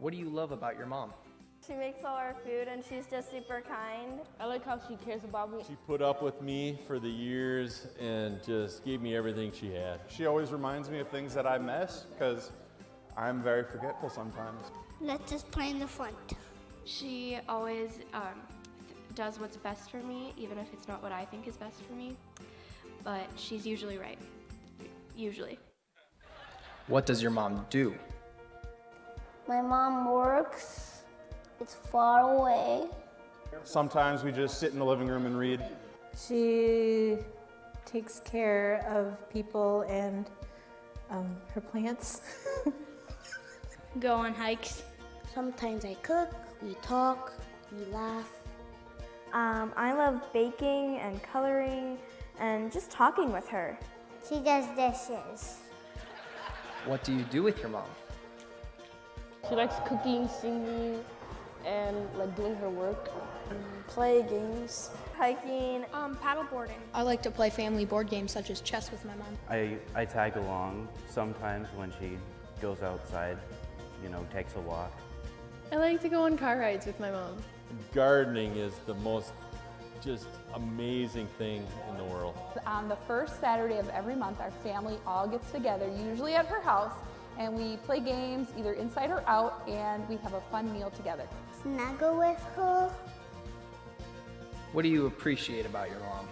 What do you love about your mom? She makes all our food and she's just super kind. I like how she cares about me. She put up with me for the years and just gave me everything she had. She always reminds me of things that I miss because I'm very forgetful sometimes. Let's just play in the front. She always um, does what's best for me, even if it's not what I think is best for me. But she's usually right. Usually. What does your mom do? My mom works. It's far away. Sometimes we just sit in the living room and read. She takes care of people and um, her plants. Go on hikes. Sometimes I cook, we talk, we laugh. Um, I love baking and coloring and just talking with her. She does dishes. What do you do with your mom? She likes cooking, singing, and like doing her work. Play games. Hiking. Um, paddleboarding. I like to play family board games such as chess with my mom. I, I tag along sometimes when she goes outside, you know, takes a walk. I like to go on car rides with my mom. Gardening is the most just amazing thing in the world. On the first Saturday of every month, our family all gets together, usually at her house, and we play games either inside or out, and we have a fun meal together. Snuggle with her. What do you appreciate about your mom?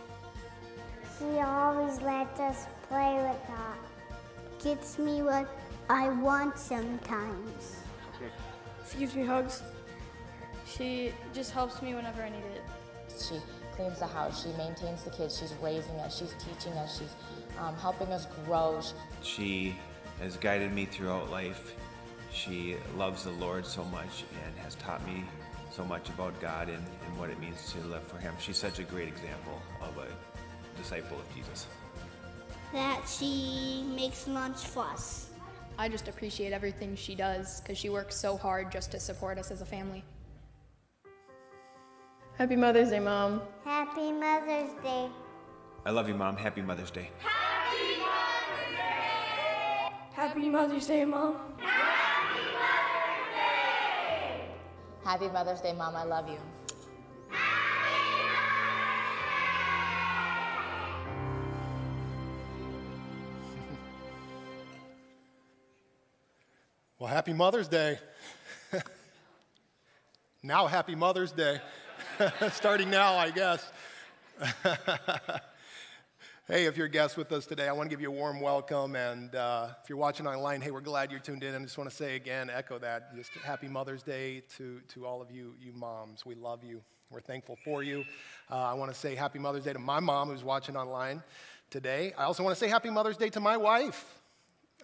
She always lets us play with her. Gets me what I want sometimes. She gives me hugs. She just helps me whenever I need it. She cleans the house, she maintains the kids, she's raising us, she's teaching us, she's um, helping us grow. She has guided me throughout life. She loves the Lord so much and has taught me so much about God and, and what it means to live for Him. She's such a great example of a disciple of Jesus. That she makes lunch for us. I just appreciate everything she does because she works so hard just to support us as a family. Happy Mother's Day, Mom. Happy Mother's Day. I love you, Mom. Happy Mother's Day. Happy Mother's Day, Happy Mother's Day Mom. Happy Mother's Day, Happy Mother's Day, Mom. I love you. Well, happy Mother's Day. now, happy Mother's Day. Starting now, I guess. Hey, if you're a guest with us today, I want to give you a warm welcome. And uh, if you're watching online, hey, we're glad you're tuned in. And I just want to say again, echo that. Just happy Mother's Day to, to all of you, you moms. We love you. We're thankful for you. Uh, I want to say happy Mother's Day to my mom who's watching online today. I also want to say happy Mother's Day to my wife.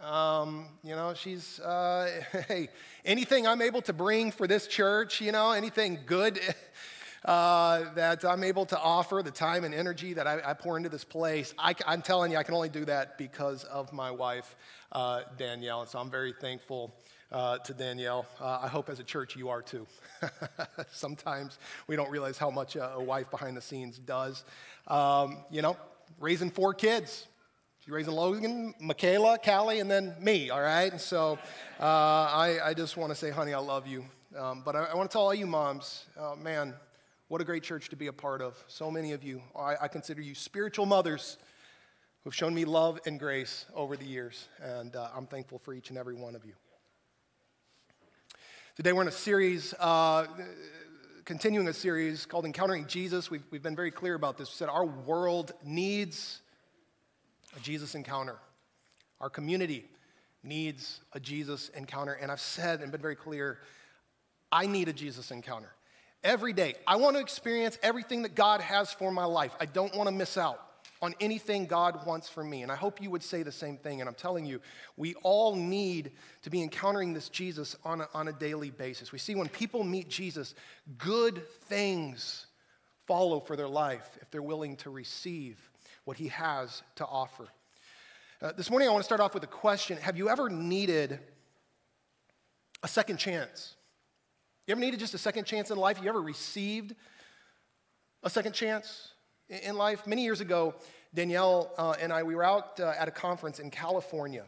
Um, you know, she's, uh, hey, anything I'm able to bring for this church, you know, anything good uh, that I'm able to offer, the time and energy that I, I pour into this place, I, am telling you, I can only do that because of my wife, uh, Danielle. And so I'm very thankful uh, to Danielle. Uh, I hope as a church you are too. Sometimes we don't realize how much a, a wife behind the scenes does. Um, you know, raising four kids. She's raising Logan, Michaela, Callie, and then me, all right? And so uh, I, I, just want to say, honey, I love you. Um, but I, I, want to tell all you moms, uh, man, what a great church to be a part of. So many of you, I, I, consider you spiritual mothers who've shown me love and grace over the years. And uh, I'm thankful for each and every one of you. Today we're in a series, uh, continuing a series called Encountering Jesus. We've, we've been very clear about this. We said our world needs a Jesus encounter. Our community needs a Jesus encounter. And I've said and been very clear I need a Jesus encounter. Every day, I want to experience everything that God has for my life. I don't want to miss out on anything God wants for me. And I hope you would say the same thing. And I'm telling you, we all need to be encountering this Jesus on a, on a daily basis. We see when people meet Jesus, good things follow for their life if they're willing to receive what he has to offer. Uh, this morning, I want to start off with a question Have you ever needed a second chance? You ever needed just a second chance in life? You ever received a second chance in life? Many years ago, Danielle uh, and I, we were out uh, at a conference in California.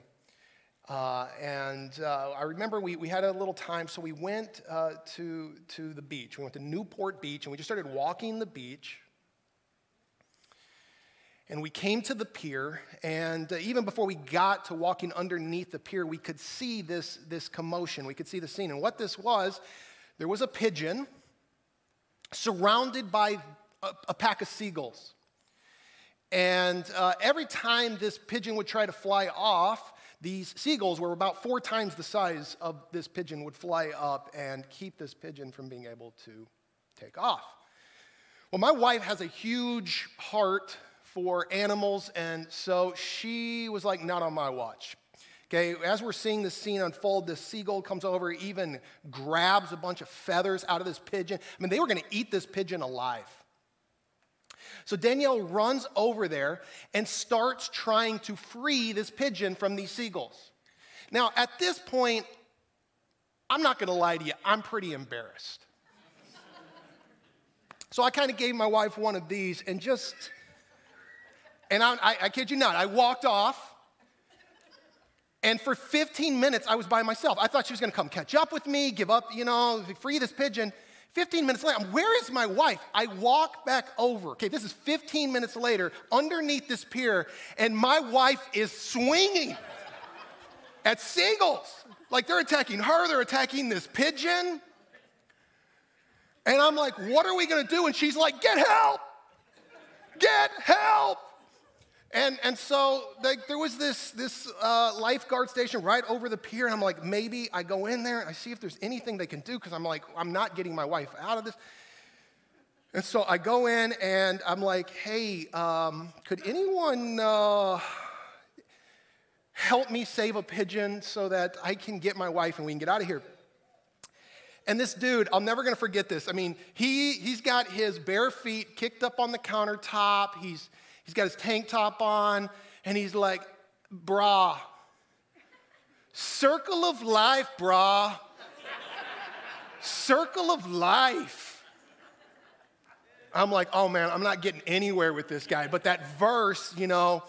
Uh, and uh, I remember we, we had a little time, so we went uh, to, to the beach. We went to Newport Beach and we just started walking the beach. And we came to the pier, and uh, even before we got to walking underneath the pier, we could see this, this commotion. We could see the scene. And what this was, there was a pigeon surrounded by a, a pack of seagulls. And uh, every time this pigeon would try to fly off, these seagulls were about four times the size of this pigeon would fly up and keep this pigeon from being able to take off. Well, my wife has a huge heart for animals, and so she was like, not on my watch. Okay, as we're seeing this scene unfold, this seagull comes over, even grabs a bunch of feathers out of this pigeon. I mean, they were going to eat this pigeon alive. So Danielle runs over there and starts trying to free this pigeon from these seagulls. Now, at this point, I'm not going to lie to you, I'm pretty embarrassed. So I kind of gave my wife one of these and just and I, I, I kid you not, I walked off. And for 15 minutes, I was by myself. I thought she was gonna come catch up with me, give up, you know, free this pigeon. 15 minutes later, where is my wife? I walk back over. Okay, this is 15 minutes later, underneath this pier, and my wife is swinging at seagulls. Like they're attacking her, they're attacking this pigeon. And I'm like, what are we gonna do? And she's like, get help! Get help! And, and so like, there was this, this uh, lifeguard station right over the pier, and I'm like, maybe I go in there and I see if there's anything they can do, because I'm like, I'm not getting my wife out of this. And so I go in and I'm like, hey, um, could anyone uh, help me save a pigeon so that I can get my wife and we can get out of here? And this dude, I'm never gonna forget this. I mean, he, he's got his bare feet kicked up on the countertop. He's, He's got his tank top on, and he's like, brah, circle of life, brah. circle of life. I'm like, oh man, I'm not getting anywhere with this guy. But that verse, you know,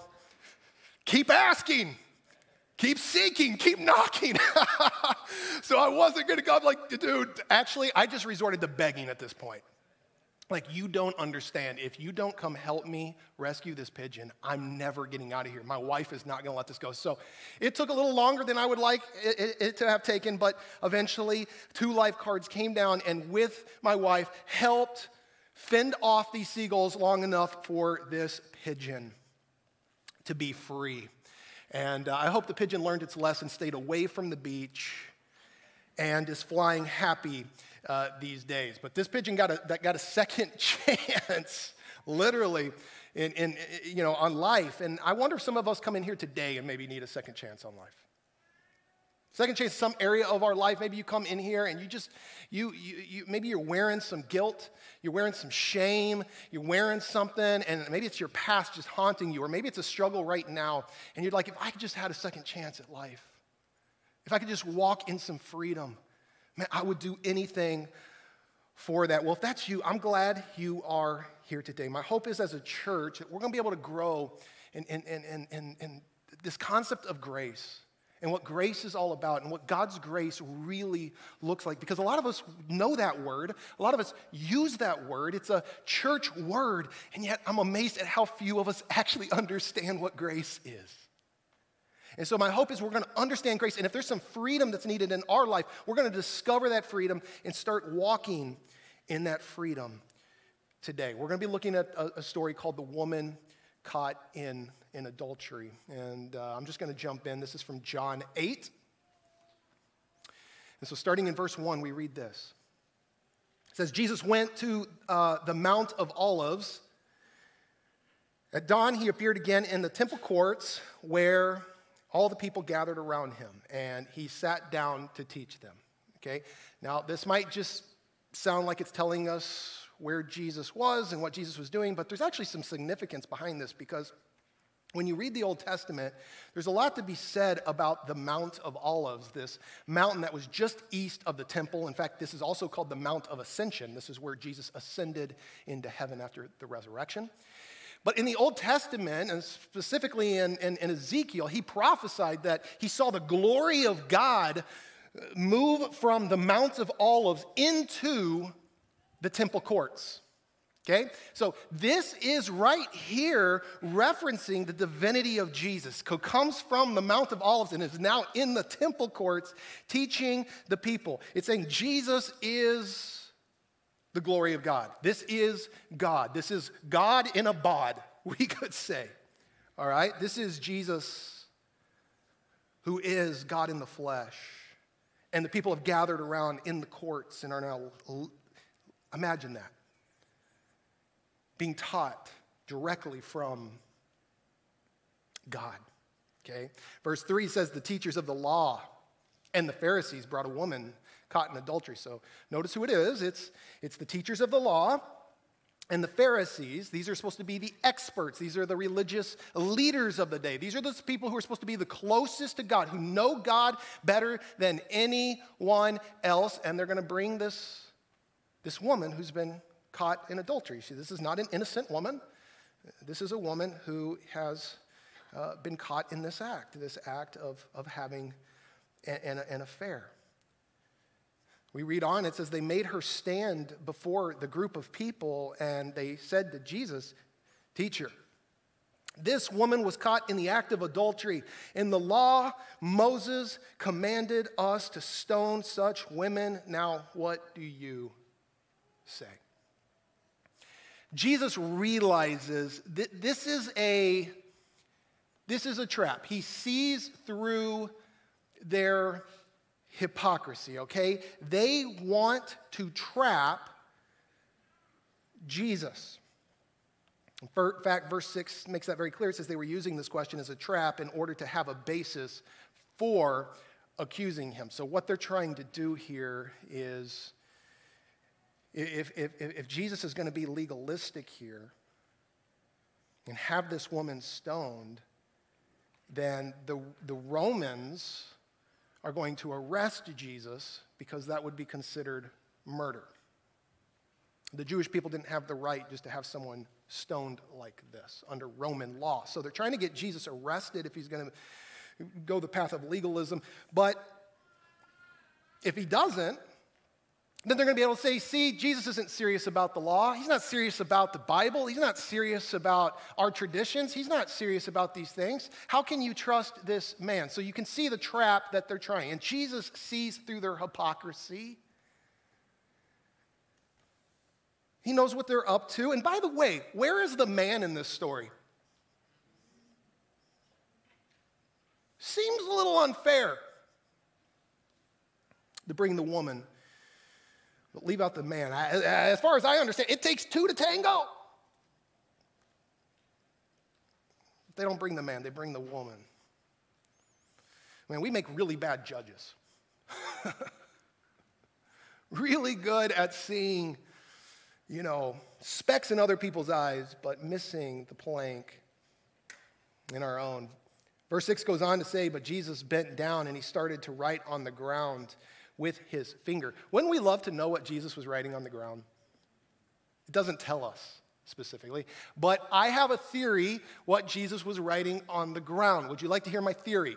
keep asking, keep seeking, keep knocking. so I wasn't gonna go, I'm like, dude, actually, I just resorted to begging at this point. Like, you don't understand. If you don't come help me rescue this pigeon, I'm never getting out of here. My wife is not going to let this go. So it took a little longer than I would like it, it, to have taken, but eventually, two lifeguards came down and, with my wife, helped fend off these seagulls long enough for this pigeon to be free. And uh, I hope the pigeon learned its lesson, stayed away from the beach, and is flying happy uh, these days. But this pigeon got a, that got a second chance, literally, in, in, you know, on life. And I wonder if some of us come in here today and maybe need a second chance on life. Second chance, some area of our life. Maybe you come in here and you just, you, you, you, maybe you're wearing some guilt, you're wearing some shame, you're wearing something, and maybe it's your past just haunting you, or maybe it's a struggle right now, and you're like, if I could just had a second chance at life, if I could just walk in some freedom, Man, I would do anything for that. Well, if that's you, I'm glad you are here today. My hope is as a church that we're going to be able to grow in, in, in, in, in this concept of grace and what grace is all about and what God's grace really looks like. Because a lot of us know that word, a lot of us use that word. It's a church word, and yet I'm amazed at how few of us actually understand what grace is. And so, my hope is we're going to understand grace. And if there's some freedom that's needed in our life, we're going to discover that freedom and start walking in that freedom today. We're going to be looking at a, a story called The Woman Caught in, in Adultery. And uh, I'm just going to jump in. This is from John 8. And so, starting in verse 1, we read this. It says, Jesus went to uh, the Mount of Olives. At dawn, he appeared again in the temple courts where all the people gathered around him, and he sat down to teach them. Okay? Now, this might just sound like it's telling us where Jesus was and what Jesus was doing, but there's actually some significance behind this because when you read the Old Testament, there's a lot to be said about the Mount of Olives, this mountain that was just east of the temple. In fact, this is also called the Mount of Ascension. This is where Jesus ascended into heaven after the resurrection. But in the Old Testament, and specifically in, in, in Ezekiel, he prophesied that he saw the glory of God move from the Mount of Olives into the temple courts. Okay? So this is right here referencing the divinity of Jesus, who comes from the Mount of Olives and is now in the temple courts teaching the people. It's saying Jesus is the glory of God. This is God. This is God in a bod, we could say. All right? This is Jesus who is God in the flesh. And the people have gathered around in the courts and are now, imagine that being taught directly from God. Okay? Verse 3 says the teachers of the law and the Pharisees brought a woman caught in adultery. So notice who it is. It's, it's the teachers of the law and the Pharisees. These are supposed to be the experts. These are the religious leaders of the day. These are those people who are supposed to be the closest to God, who know God better than anyone else. And they're going to bring this, this woman who's been caught in adultery. See, this is not an innocent woman. This is a woman who has uh, been caught in this act, this act of, of having an, an affair. We read on, it says, They made her stand before the group of people and they said to Jesus, Teacher, this woman was caught in the act of adultery. In the law, Moses commanded us to stone such women. Now, what do you say? Jesus realizes that this is a this is a trap. He sees through their hypocrisy, okay? They want to trap Jesus. In fact, verse 6 makes that very clear. It says they were using this question as a trap in order to have a basis for accusing him. So, what they're trying to do here is if, if, if Jesus is going to be legalistic here and have this woman stoned, then the, the Romans are going to arrest Jesus because that would be considered murder. The Jewish people didn't have the right just to have someone stoned like this under Roman law. So they're trying to get Jesus arrested if he's going to go the path of legalism. But if he doesn't, then they're going to be able to say, see, Jesus isn't serious about the law. He's not serious about the Bible. He's not serious about our traditions. He's not serious about these things. How can you trust this man? So you can see the trap that they're trying. And Jesus sees through their hypocrisy. He knows what they're up to. And by the way, where is the man in this story? Seems a little unfair to bring the woman but leave out the man. As far as I understand, it takes two to tango. They don't bring the man, they bring the woman. Man, we make really bad judges. really good at seeing, you know, specks in other people's eyes, but missing the plank in our own. Verse 6 goes on to say, But Jesus bent down and he started to write on the ground with his finger. Wouldn't we love to know what Jesus was writing on the ground? It doesn't tell us specifically, but I have a theory what Jesus was writing on the ground. Would you like to hear my theory?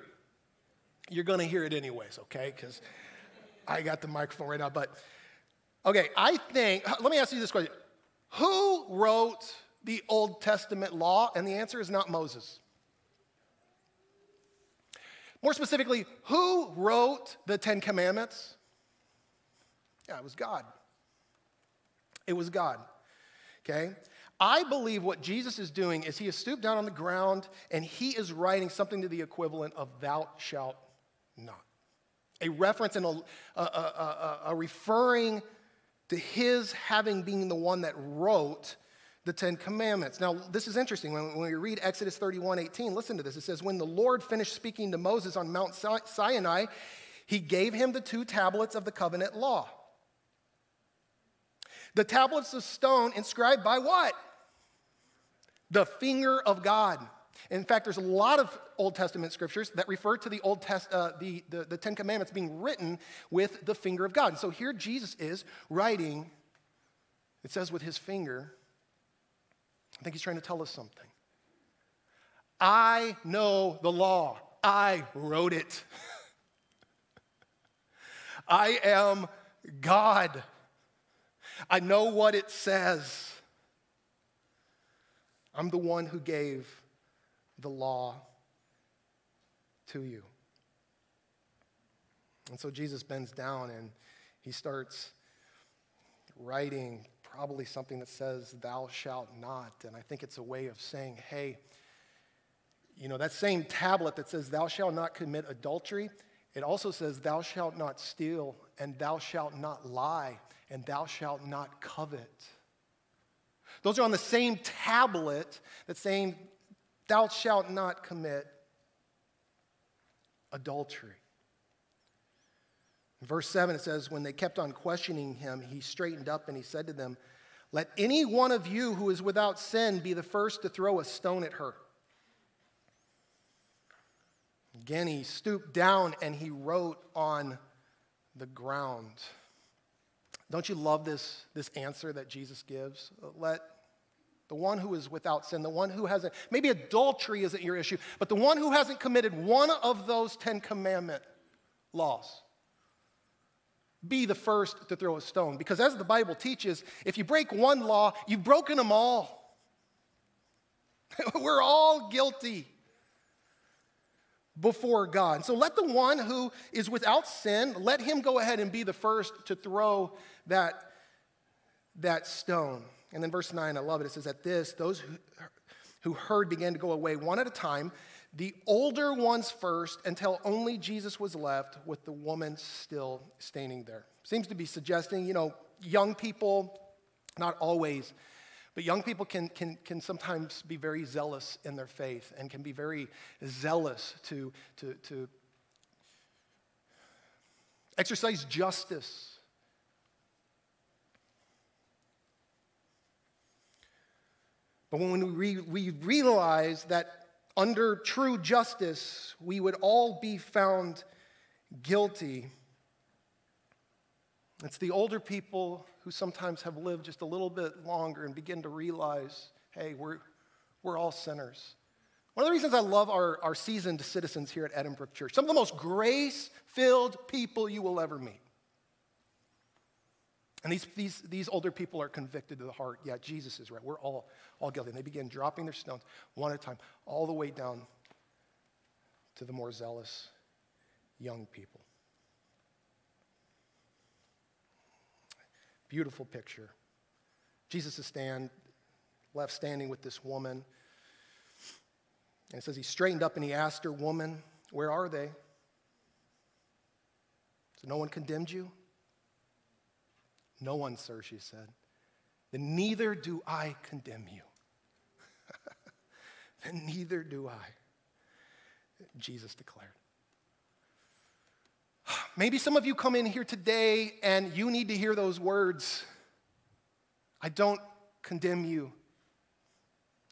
You're going to hear it anyways, okay? Because I got the microphone right now. But okay, I think, let me ask you this question Who wrote the Old Testament law? And the answer is not Moses. More specifically, who wrote the Ten Commandments? Yeah, it was God. It was God. Okay? I believe what Jesus is doing is he has stooped down on the ground and he is writing something to the equivalent of thou shalt not. A reference and a, a, a, a referring to his having been the one that wrote the Ten Commandments. Now, this is interesting. When, when we read Exodus 31 18, listen to this. It says, When the Lord finished speaking to Moses on Mount Sinai, he gave him the two tablets of the covenant law. The tablets of stone inscribed by what? The finger of God. In fact, there's a lot of Old Testament scriptures that refer to the Old Test, uh, the, the, the Ten Commandments being written with the finger of God. And so here Jesus is writing, it says with his finger, I think he's trying to tell us something. I know the law, I wrote it. I am God. I know what it says. I'm the one who gave the law to you. And so Jesus bends down and he starts writing probably something that says, Thou shalt not. And I think it's a way of saying, Hey, you know, that same tablet that says, Thou shalt not commit adultery, it also says, Thou shalt not steal, and thou shalt not lie, and thou shalt not covet. Those are on the same tablet that's saying, Thou shalt not commit adultery. In verse 7, it says, When they kept on questioning him, he straightened up and he said to them, Let any one of you who is without sin be the first to throw a stone at her. Again, he stooped down and he wrote on the ground. Don't you love this, this answer that Jesus gives? Let the one who is without sin, the one who hasn't, maybe adultery isn't your issue, but the one who hasn't committed one of those Ten Commandment laws be the first to throw a stone. Because as the Bible teaches, if you break one law, you've broken them all. We're all guilty before God. So let the one who is without sin, let him go ahead and be the first to throw that, that stone. And then verse 9, I love it. It says, At this, those who, who heard began to go away one at a time, the older ones first, until only Jesus was left with the woman still standing there. Seems to be suggesting, you know, young people, not always, but young people can, can, can sometimes be very zealous in their faith and can be very zealous to, to, to exercise justice. But when we, we realize that under true justice, we would all be found guilty. It's the older people who sometimes have lived just a little bit longer and begin to realize hey, we're, we're all sinners. One of the reasons I love our, our seasoned citizens here at Edinburgh Church, some of the most grace filled people you will ever meet. And these, these, these older people are convicted to the heart. Yeah, Jesus is right. We're all, all guilty. And they begin dropping their stones one at a time, all the way down to the more zealous young people. Beautiful picture. Jesus is stand, left standing with this woman. And it says he straightened up and he asked her, Woman, where are they? So no one condemned you? No one, sir, she said. Then neither do I condemn you. then neither do I, Jesus declared. Maybe some of you come in here today and you need to hear those words I don't condemn you.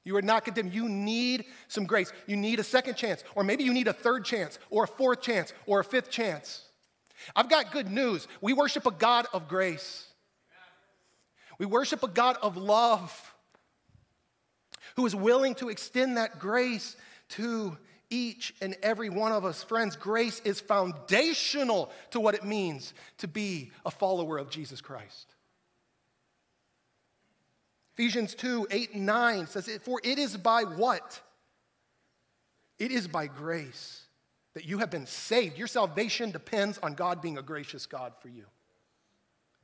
You are not condemned. You need some grace. You need a second chance, or maybe you need a third chance, or a fourth chance, or a fifth chance. I've got good news. We worship a God of grace. We worship a God of love who is willing to extend that grace to each and every one of us. Friends, grace is foundational to what it means to be a follower of Jesus Christ. Ephesians 2 8 and 9 says, For it is by what? It is by grace that you have been saved. Your salvation depends on God being a gracious God for you.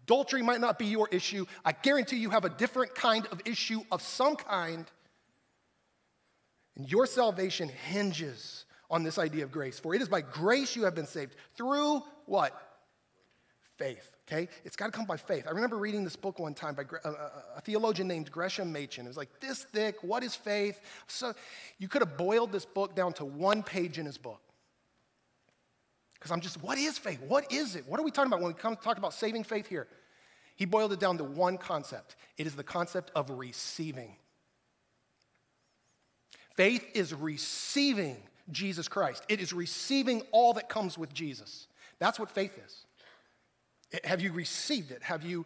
Adultery might not be your issue. I guarantee you have a different kind of issue of some kind. And your salvation hinges on this idea of grace. For it is by grace you have been saved through what? Faith. Okay? It's got to come by faith. I remember reading this book one time by a, a, uh, uh, a theologian named Gresham Machen. It was like this thick. What is faith? So you could have boiled this book down to one page in his book. Because I'm just, what is faith? What is it? What are we talking about when we come talk about saving faith here? He boiled it down to one concept it is the concept of receiving. Faith is receiving Jesus Christ, it is receiving all that comes with Jesus. That's what faith is. Eh, have you received it? Have you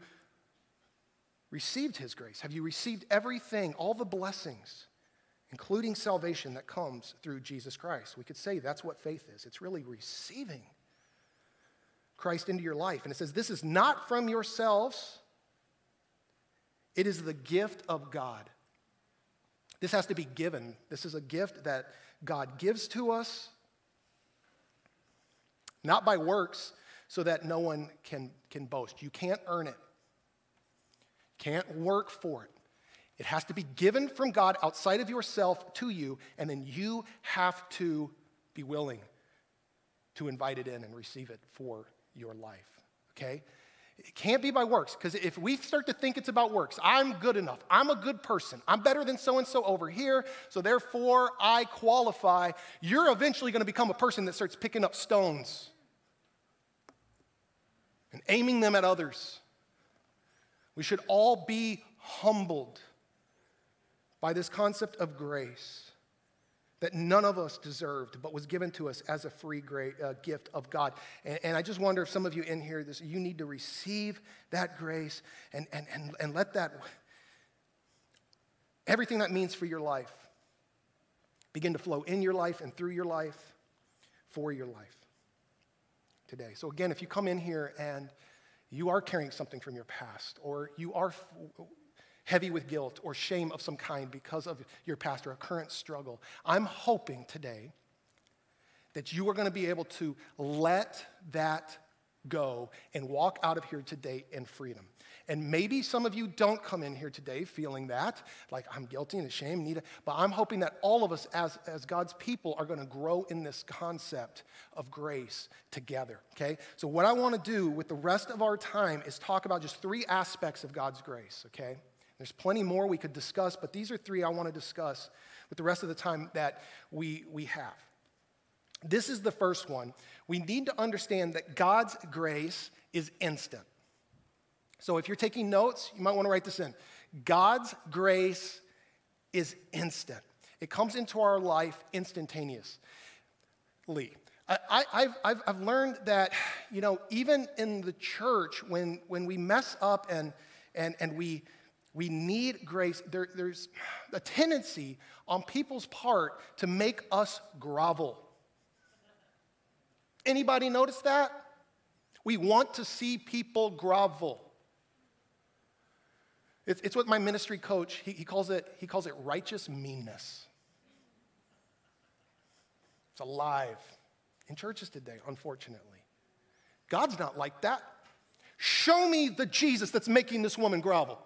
received his grace? Have you received everything, all the blessings, including salvation that comes through Jesus Christ? We could say that's what faith is. It's really receiving Christ into your life. And it says, This is not from yourselves, it is the gift of God. This has to be given. This is a gift that God gives to us, not by works, so that no one can, can boast. You can't earn it, can't work for it. It has to be given from God outside of yourself to you, and then you have to be willing to invite it in and receive it for your life, okay? It can't be by works, because if we start to think it's about works, I'm good enough, I'm a good person, I'm better than so and so over here, so therefore I qualify, you're eventually going to become a person that starts picking up stones and aiming them at others. We should all be humbled by this concept of grace that none of us deserved, but was given to us as a free great, uh, gift of God. And, and, I just wonder if some of you in here, this, you need to receive that grace and, and, and, and let that, everything that means for your life, begin to flow in your life and through your life for your life today. So, again, if you come in here and you are carrying something from your past, or you are heavy with guilt or shame of some kind because of your past or a current struggle, I'm hoping today that you are going to be able to let that go and walk out of here today in freedom. And maybe some of you don't come in here today feeling that, like I'm guilty and ashamed, need. But I'm hoping that all of us as, as God's people are going to grow in this concept of grace together, okay? So, what I want to do with the rest of our time is talk about just three aspects of God's grace, okay? There's plenty more we could discuss, but these are three I want to discuss with the rest of the time that we, we have. This is the first one. We need to understand that God's grace is instant. So if you're taking notes, you might want to write this in. God's grace is instant, it comes into our life instantaneously. I, have I've, I've learned that, you know, even in the church, when, when we mess up and, and, and we, we need grace. There, there's a tendency on people's part to make us grovel. Anybody notice that? We want to see people grovel. It's, it's what my ministry coach, he, he, calls it, he calls it righteous meanness. It's alive in churches today, unfortunately. God's not like that. Show me the Jesus that's making this woman grovel.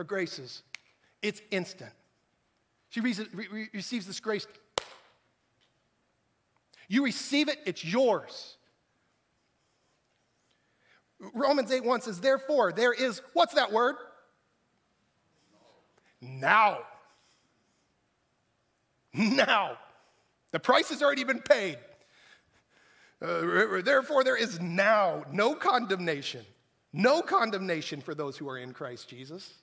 Her graces. It's instant. She receives this grace. You receive it, it's yours. Romans 8 1 says, Therefore, there is, what's that word? Now. Now. The price has already been paid. Uh, therefore, there is now no condemnation. No condemnation for those who are in Christ Jesus.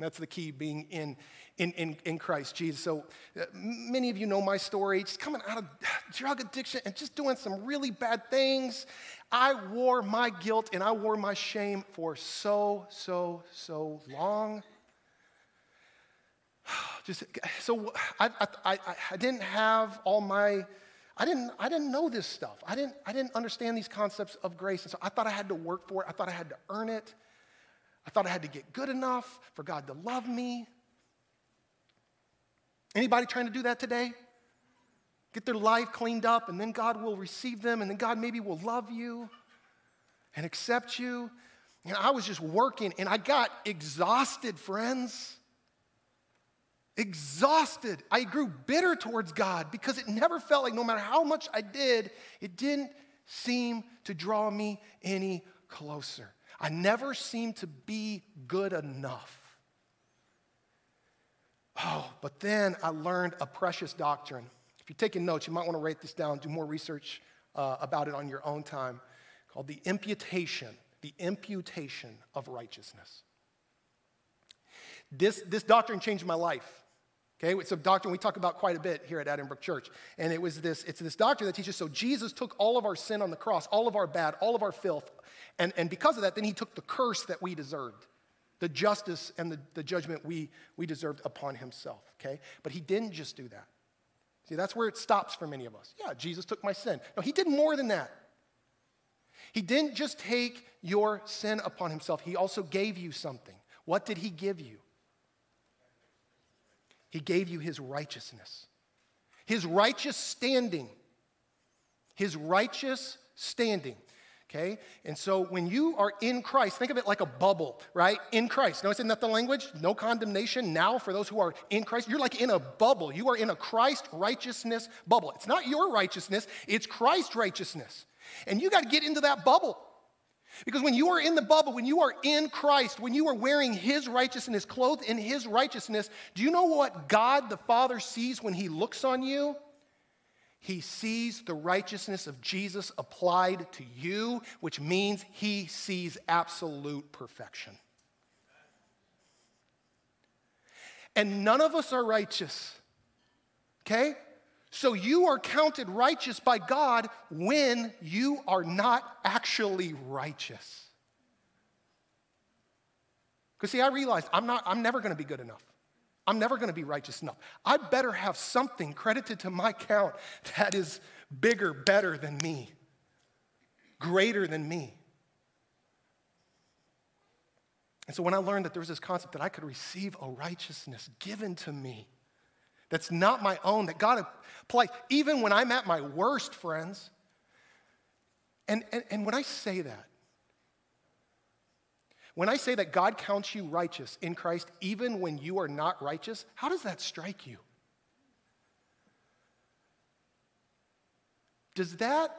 That's the key, being in, in, in, in Christ Jesus. So uh, many of you know my story, just coming out of drug addiction and just doing some really bad things. I wore my guilt and I wore my shame for so, so, so long. Just so I, I, I, I didn't have all my I didn't, I didn't know this stuff. I didn't, I didn't understand these concepts of grace. And so I thought I had to work for it. I thought I had to earn it. I thought I had to get good enough for God to love me. Anybody trying to do that today? Get their life cleaned up, and then God will receive them, and then God maybe will love you and accept you. And I was just working, and I got exhausted, friends. Exhausted. I grew bitter towards God because it never felt like no matter how much I did, it didn't seem to draw me any closer. I never seemed to be good enough. Oh, but then I learned a precious doctrine. If you're taking notes, you might want to write this down, do more research uh, about it on your own time, called the imputation, the imputation of righteousness. This, this doctrine changed my life. Okay, it's a doctrine we talk about quite a bit here at Edinburgh Church. And it was this, it's this doctrine that teaches so Jesus took all of our sin on the cross, all of our bad, all of our filth. And, and because of that, then he took the curse that we deserved, the justice and the, the judgment we, we deserved upon himself. Okay? But he didn't just do that. See, that's where it stops for many of us. Yeah, Jesus took my sin. No, he did more than that. He didn't just take your sin upon himself, he also gave you something. What did he give you? He gave you his righteousness, his righteous standing. His righteous standing. Okay? And so when you are in Christ, think of it like a bubble, right? In Christ. Notice isn't that the language? No condemnation now for those who are in Christ. You're like in a bubble. You are in a Christ righteousness bubble. It's not your righteousness, it's Christ righteousness. And you got to get into that bubble. Because when you are in the bubble, when you are in Christ, when you are wearing His righteousness, clothed in His righteousness, do you know what God the Father sees when He looks on you? He sees the righteousness of Jesus applied to you, which means He sees absolute perfection. And none of us are righteous, okay? So you are counted righteous by God when you are not actually righteous. Because see, I realized I'm not, I'm never gonna be good enough. I'm never gonna be righteous enough. I better have something credited to my count that is bigger, better than me, greater than me. And so when I learned that there was this concept that I could receive a righteousness given to me that's not my own, that God applies, even when I'm at my worst, friends. And, and, and when I say that, when I say that God counts you righteous in Christ, even when you are not righteous, how does that strike you? Does that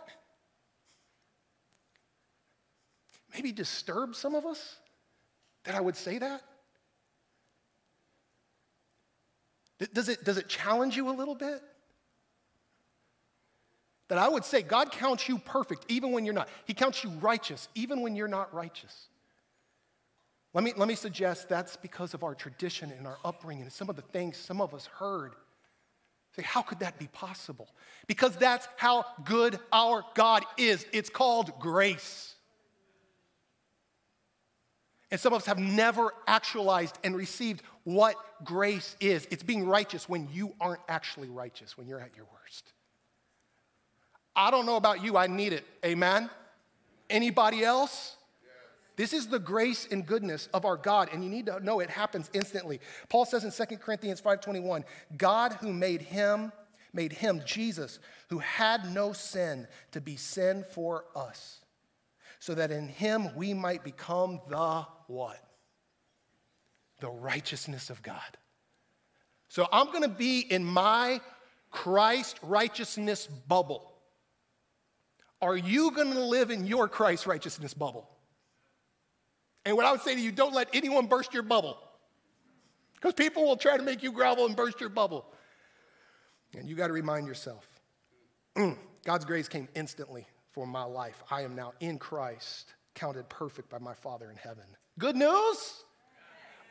maybe disturb some of us that I would say that? Does it, does it challenge you a little bit? That I would say God counts you perfect even when you're not. He counts you righteous even when you're not righteous. Let me, let me suggest that's because of our tradition and our upbringing and some of the things some of us heard. Say, how could that be possible? Because that's how good our God is. It's called grace. And some of us have never actualized and received what grace is. It's being righteous when you aren't actually righteous, when you're at your worst. I don't know about you, I need it. Amen? Anybody else? This is the grace and goodness of our God, and you need to know it happens instantly. Paul says in 2 Corinthians 5:21, God who made him, made him, Jesus, who had no sin, to be sin for us so that in him we might become the what? The righteousness of God. So I'm going to be in my Christ righteousness bubble. Are you going to live in your Christ righteousness bubble? And what I would say to you, don't let anyone burst your bubble. Because people will try to make you grovel and burst your bubble. And you got to remind yourself mm, God's grace came instantly for my life. I am now in Christ, counted perfect by my Father in heaven. Good news?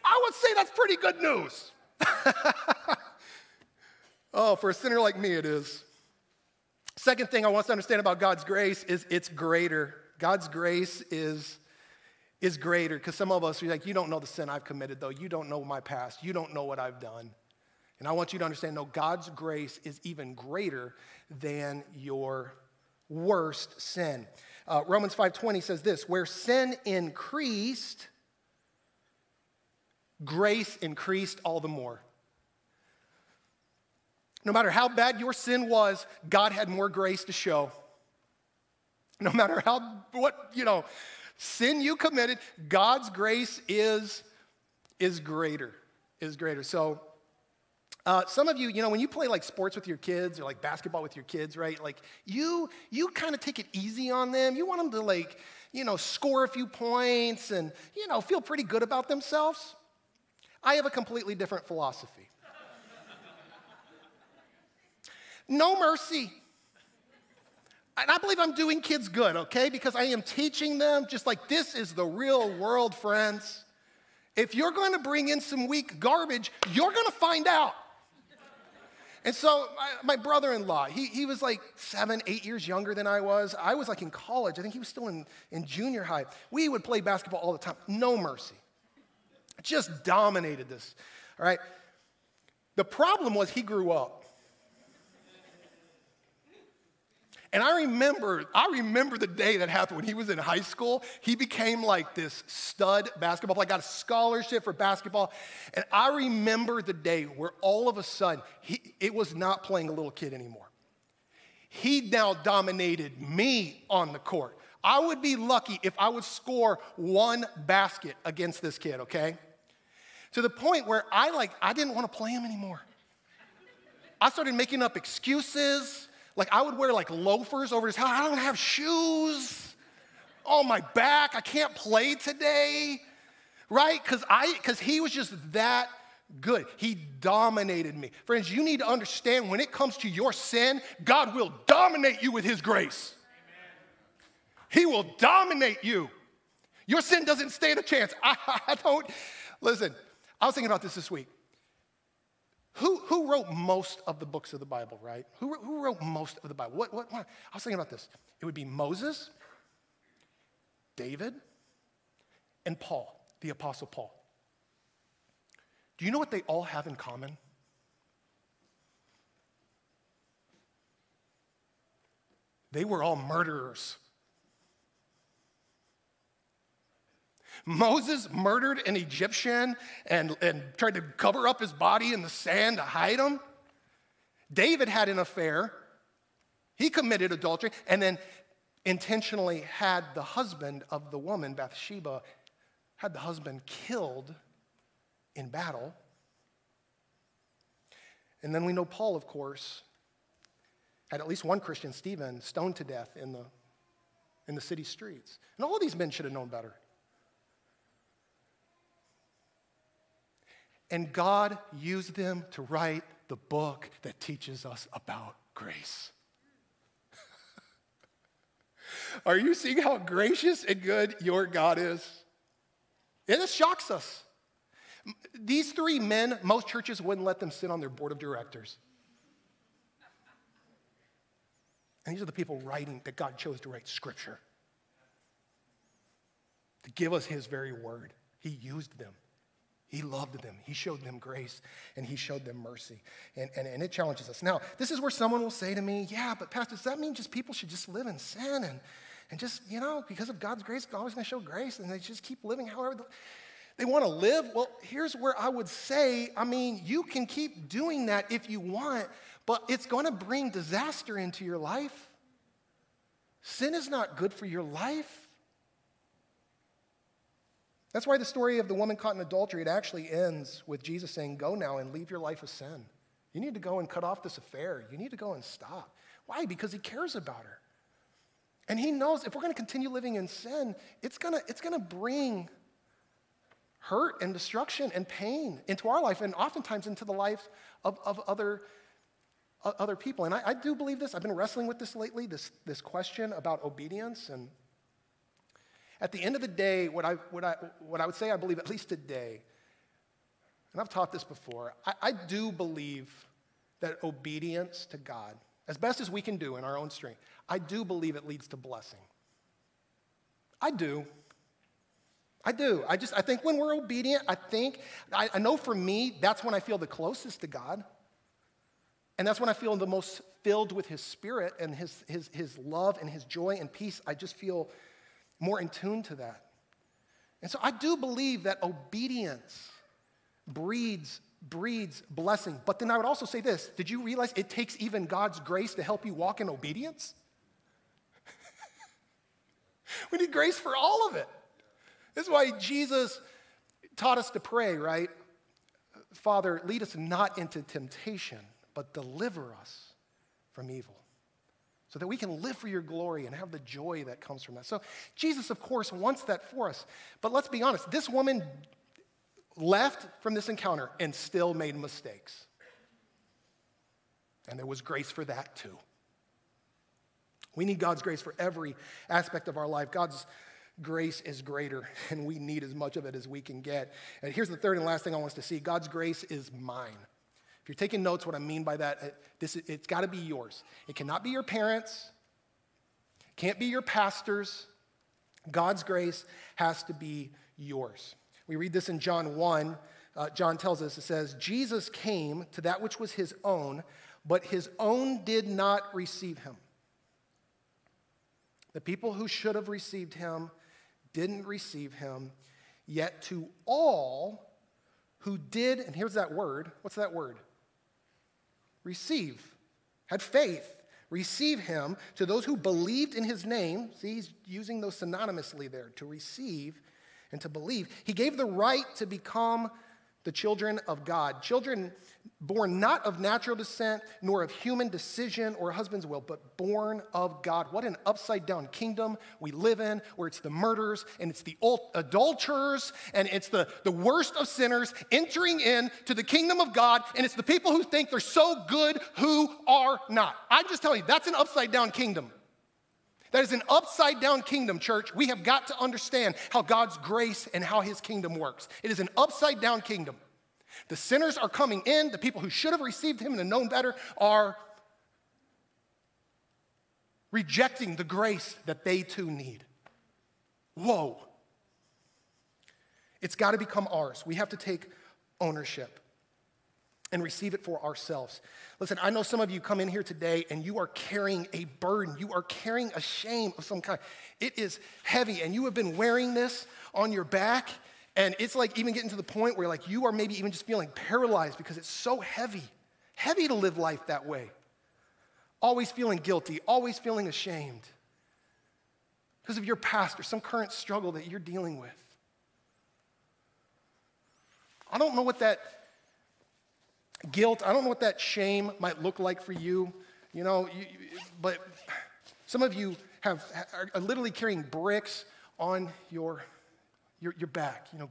I would say that's pretty good news. oh, for a sinner like me, it is. Second thing I want us to understand about God's grace is it's greater. God's grace is, is greater because some of us are like, you don't know the sin I've committed, though. You don't know my past. You don't know what I've done. And I want you to understand, no, God's grace is even greater than your worst sin. Uh, Romans 5:20 says this, where sin increased, grace increased all the more. No matter how bad your sin was, God had more grace to show. No matter how what, you know, sin you committed, God's grace is is greater. Is greater. So uh, some of you, you know, when you play like sports with your kids or like basketball with your kids, right? Like you, you kind of take it easy on them. You want them to like, you know, score a few points and, you know, feel pretty good about themselves. I have a completely different philosophy. no mercy. And I believe I'm doing kids good, okay? Because I am teaching them just like this is the real world, friends. If you're going to bring in some weak garbage, you're going to find out. And so my, my brother-in-law, he, he was like seven, eight years younger than I was. I was like in college. I think he was still in, in junior high. We would play basketball all the time. No mercy. Just dominated this. All right. The problem was he grew up. And I remember, I remember the day that happened when he was in high school. He became like this stud basketball player, got a scholarship for basketball. And I remember the day where all of a sudden, he, it was not playing a little kid anymore. He now dominated me on the court. I would be lucky if I would score one basket against this kid, okay? To the point where I like, I didn't want to play him anymore. I started making up excuses. Like I would wear like loafers over his house. I don't have shoes on my back. I can't play today. Right? Because I because he was just that good. He dominated me. Friends, you need to understand when it comes to your sin, God will dominate you with his grace. He will dominate you. Your sin doesn't stand a chance. I, I don't listen. I was thinking about this this week. Who, who wrote most of the books of the Bible, right? Who, who wrote most of the Bible? What, what, what? I was thinking about this. It would be Moses, David, and Paul, the Apostle Paul. Do you know what they all have in common? They were all murderers. Moses murdered an Egyptian and, and tried to cover up his body in the sand to hide him. David had an affair. He committed adultery and then intentionally had the husband of the woman, Bathsheba, had the husband killed in battle. And then we know Paul, of course, had at least one Christian, Stephen, stoned to death in the, in the city streets. And all of these men should have known better. And God used them to write the book that teaches us about grace. Are you seeing how gracious and good your God is? And it shocks us. These three men, most churches wouldn't let them sit on their board of directors. And these are the people writing that God chose to write scripture, to give us his very word. He used them. He loved them. He showed them grace and he showed them mercy. And, and, and it challenges us. Now, this is where someone will say to me, Yeah, but Pastor, does that mean just people should just live in sin and, and just, you know, because of God's grace, God's going to show grace and they just keep living however they want to live? Well, here's where I would say, I mean, you can keep doing that if you want, but it's going to bring disaster into your life. Sin is not good for your life. That's why the story of the woman caught in adultery, it actually ends with Jesus saying, Go now and leave your life of sin. You need to go and cut off this affair. You need to go and stop. Why? Because he cares about her. And he knows if we're going to continue living in sin, it's going to, it's going to bring hurt and destruction and pain into our life and oftentimes into the life of, of other, uh, other people. And I, I do believe this. I've been wrestling with this lately, this, this question about obedience and at the end of the day, what I, what I, what I would say I believe, at least today, and I've taught this before, I, I do believe that obedience to God, as best as we can do in our own strength, I do believe it leads to blessing. I do. I do. I just, I think when we're obedient, I think, I, I know for me, that's when I feel the closest to God. And that's when I feel the most filled with His Spirit and His, His, His love and His joy and peace. I just feel more in tune to that. And so I do believe that obedience breeds breeds blessing. But then I would also say this, did you realize it takes even God's grace to help you walk in obedience? we need grace for all of it. This is why Jesus taught us to pray, right? Father, lead us not into temptation, but deliver us from evil so that we can live for your glory and have the joy that comes from that. So, Jesus, of course, wants that for us. But let's be honest this woman left from this encounter and still made mistakes. And there was grace for that too. We need God's grace for every aspect of our life. God's grace is greater, and we need as much of it as we can get. And here's the third and last thing I want us to see God's grace is mine you're taking notes, what I mean by that, it, this, it's got to be yours. It cannot be your parents, can't be your pastors. God's grace has to be yours. We read this in John 1. Uh, John tells us, it says, Jesus came to that which was his own, but his own did not receive him. The people who should have received him didn't receive him, yet to all who did, and here's that word what's that word? Receive, had faith, receive him, to those who believed in his name, see, he's using those synonymously there, to receive and to believe. He gave the right to become the children of God. Children born not of natural descent, nor of human decision or husband's will, but born of God. What an upside down kingdom we live in, where it's the murderers and it's the adulterers and it's the, the worst of sinners entering in to the kingdom of God, and it's the people who think they're so good who are not. I'm just telling you, that's an upside down kingdom. That is an upside down kingdom, church. We have got to understand how God's grace and how his kingdom works. It is an upside down kingdom. The sinners are coming in, the people who should have received him and known better are rejecting the grace that they too need. Whoa. It's got to become ours. We have to take ownership and receive it for ourselves. Listen, I know some of you come in here today and you are carrying a burden. You are carrying a shame of some kind. It is heavy, and you have been wearing this on your back, and it's like even getting to the point where like you are maybe even just feeling paralyzed because it's so heavy. Heavy to live life that way. Always feeling guilty, always feeling ashamed because of your past or some current struggle that you're dealing with. I don't know what that guilt, I don't know what that shame might look like for you, you know, you, but some of you have, are literally carrying bricks on your, your, your back, you know.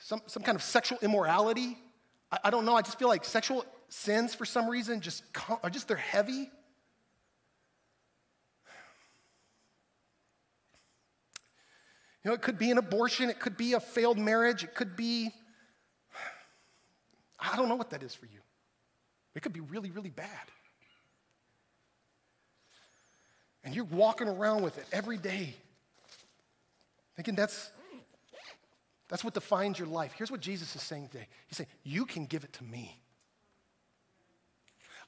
Some, some kind of sexual immorality. I, I don't know, I just feel like sexual sins for some reason just are just they're heavy. You know, it could be an abortion, it could be a failed marriage, it could be I don't know what that is for you. It could be really, really bad. And you're walking around with it every day, thinking that's, that's what defines your life. Here's what Jesus is saying today He's saying, You can give it to me.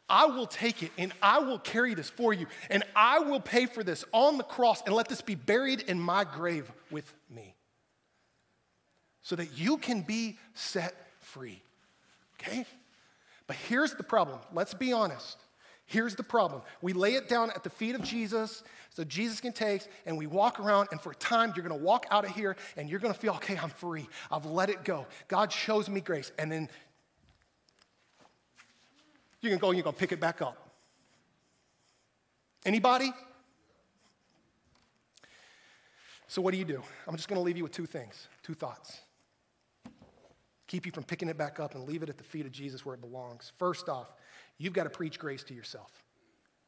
I will take it and I will carry this for you, and I will pay for this on the cross and let this be buried in my grave with me so that you can be set free. Okay? But here's the problem. Let's be honest. Here's the problem. We lay it down at the feet of Jesus so Jesus can take, and we walk around, and for a time, you're gonna walk out of here and you're gonna feel, okay, I'm free. I've let it go. God shows me grace. And then you're gonna go and you're gonna pick it back up. Anybody? So, what do you do? I'm just gonna leave you with two things, two thoughts keep you from picking it back up and leave it at the feet of Jesus where it belongs. First off, you've got to preach grace to yourself.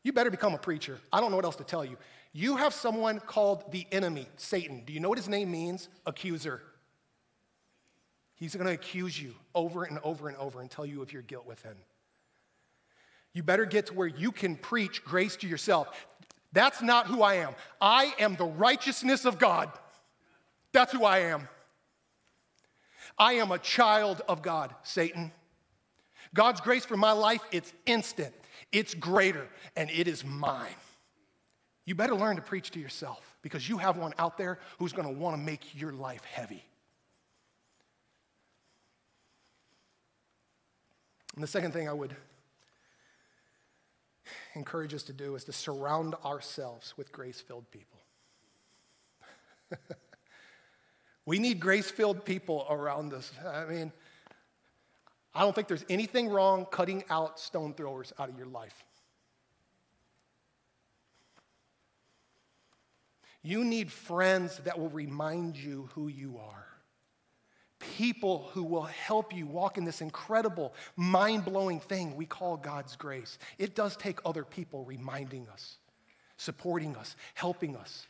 You better become a preacher. I don't know what else to tell you. You have someone called the enemy, Satan. Do you know what his name means? Accuser. He's going to accuse you over and over and over and tell you of your guilt within. You better get to where you can preach grace to yourself. That's not who I am. I am the righteousness of God. That's who I am. I am a child of God, Satan. God's grace for my life, it's instant, it's greater, and it is mine. You better learn to preach to yourself because you have one out there who's going to want to make your life heavy. And the second thing I would encourage us to do is to surround ourselves with grace filled people. We need grace filled people around us. I mean, I don't think there's anything wrong cutting out stone throwers out of your life. You need friends that will remind you who you are. People who will help you walk in this incredible, mind blowing thing we call God's grace. It does take other people reminding us, supporting us, helping us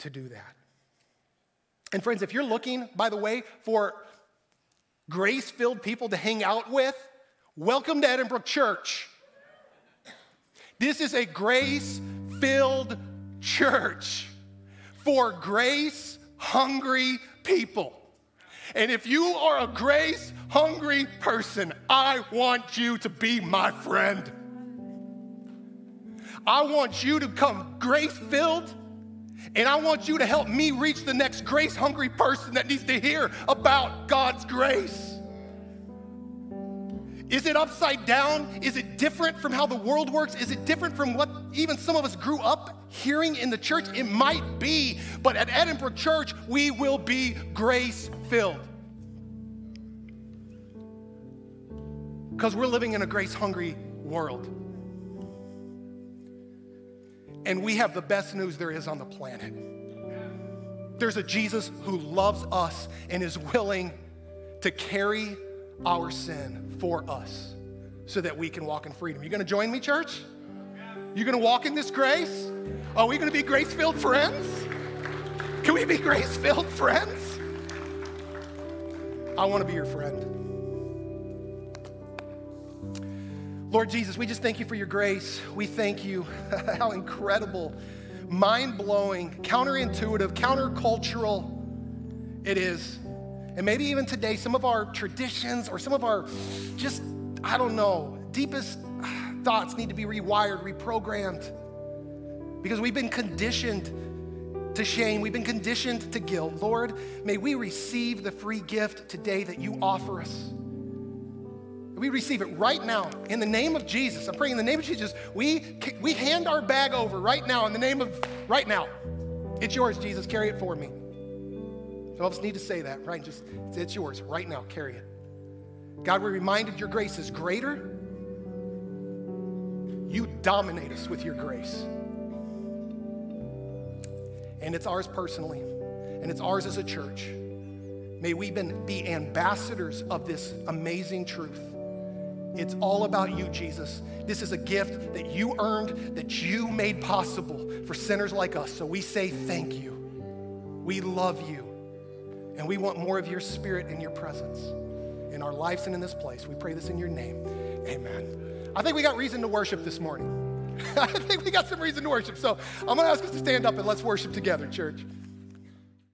to do that. And friends, if you're looking, by the way, for grace filled people to hang out with, welcome to Edinburgh Church. This is a grace filled church for grace hungry people. And if you are a grace hungry person, I want you to be my friend. I want you to come grace filled, and I want you to help me reach the next grace hungry person that needs to hear about God's grace. Is it upside down? Is it different from how the world works? Is it different from what even some of us grew up hearing in the church? It might be, but at Edinburgh Church, we will be grace filled. Because we're living in a grace hungry world. And we have the best news there is on the planet. There's a Jesus who loves us and is willing to carry our sin for us so that we can walk in freedom. You gonna join me, church? You gonna walk in this grace? Are we gonna be grace filled friends? Can we be grace filled friends? I wanna be your friend. Lord Jesus, we just thank you for your grace. We thank you how incredible, mind blowing, counterintuitive, countercultural it is. And maybe even today, some of our traditions or some of our just, I don't know, deepest thoughts need to be rewired, reprogrammed. Because we've been conditioned to shame, we've been conditioned to guilt. Lord, may we receive the free gift today that you offer us. We receive it right now in the name of Jesus. I'm praying in the name of Jesus. We, we hand our bag over right now in the name of right now. It's yours, Jesus. Carry it for me. Some of us need to say that, right? Just it's yours right now. Carry it. God, we're reminded your grace is greater. You dominate us with your grace. And it's ours personally, and it's ours as a church. May we be ambassadors of this amazing truth. It's all about you, Jesus. This is a gift that you earned, that you made possible for sinners like us. So we say thank you. We love you. And we want more of your spirit and your presence in our lives and in this place. We pray this in your name. Amen. I think we got reason to worship this morning. I think we got some reason to worship. So I'm going to ask us to stand up and let's worship together, church.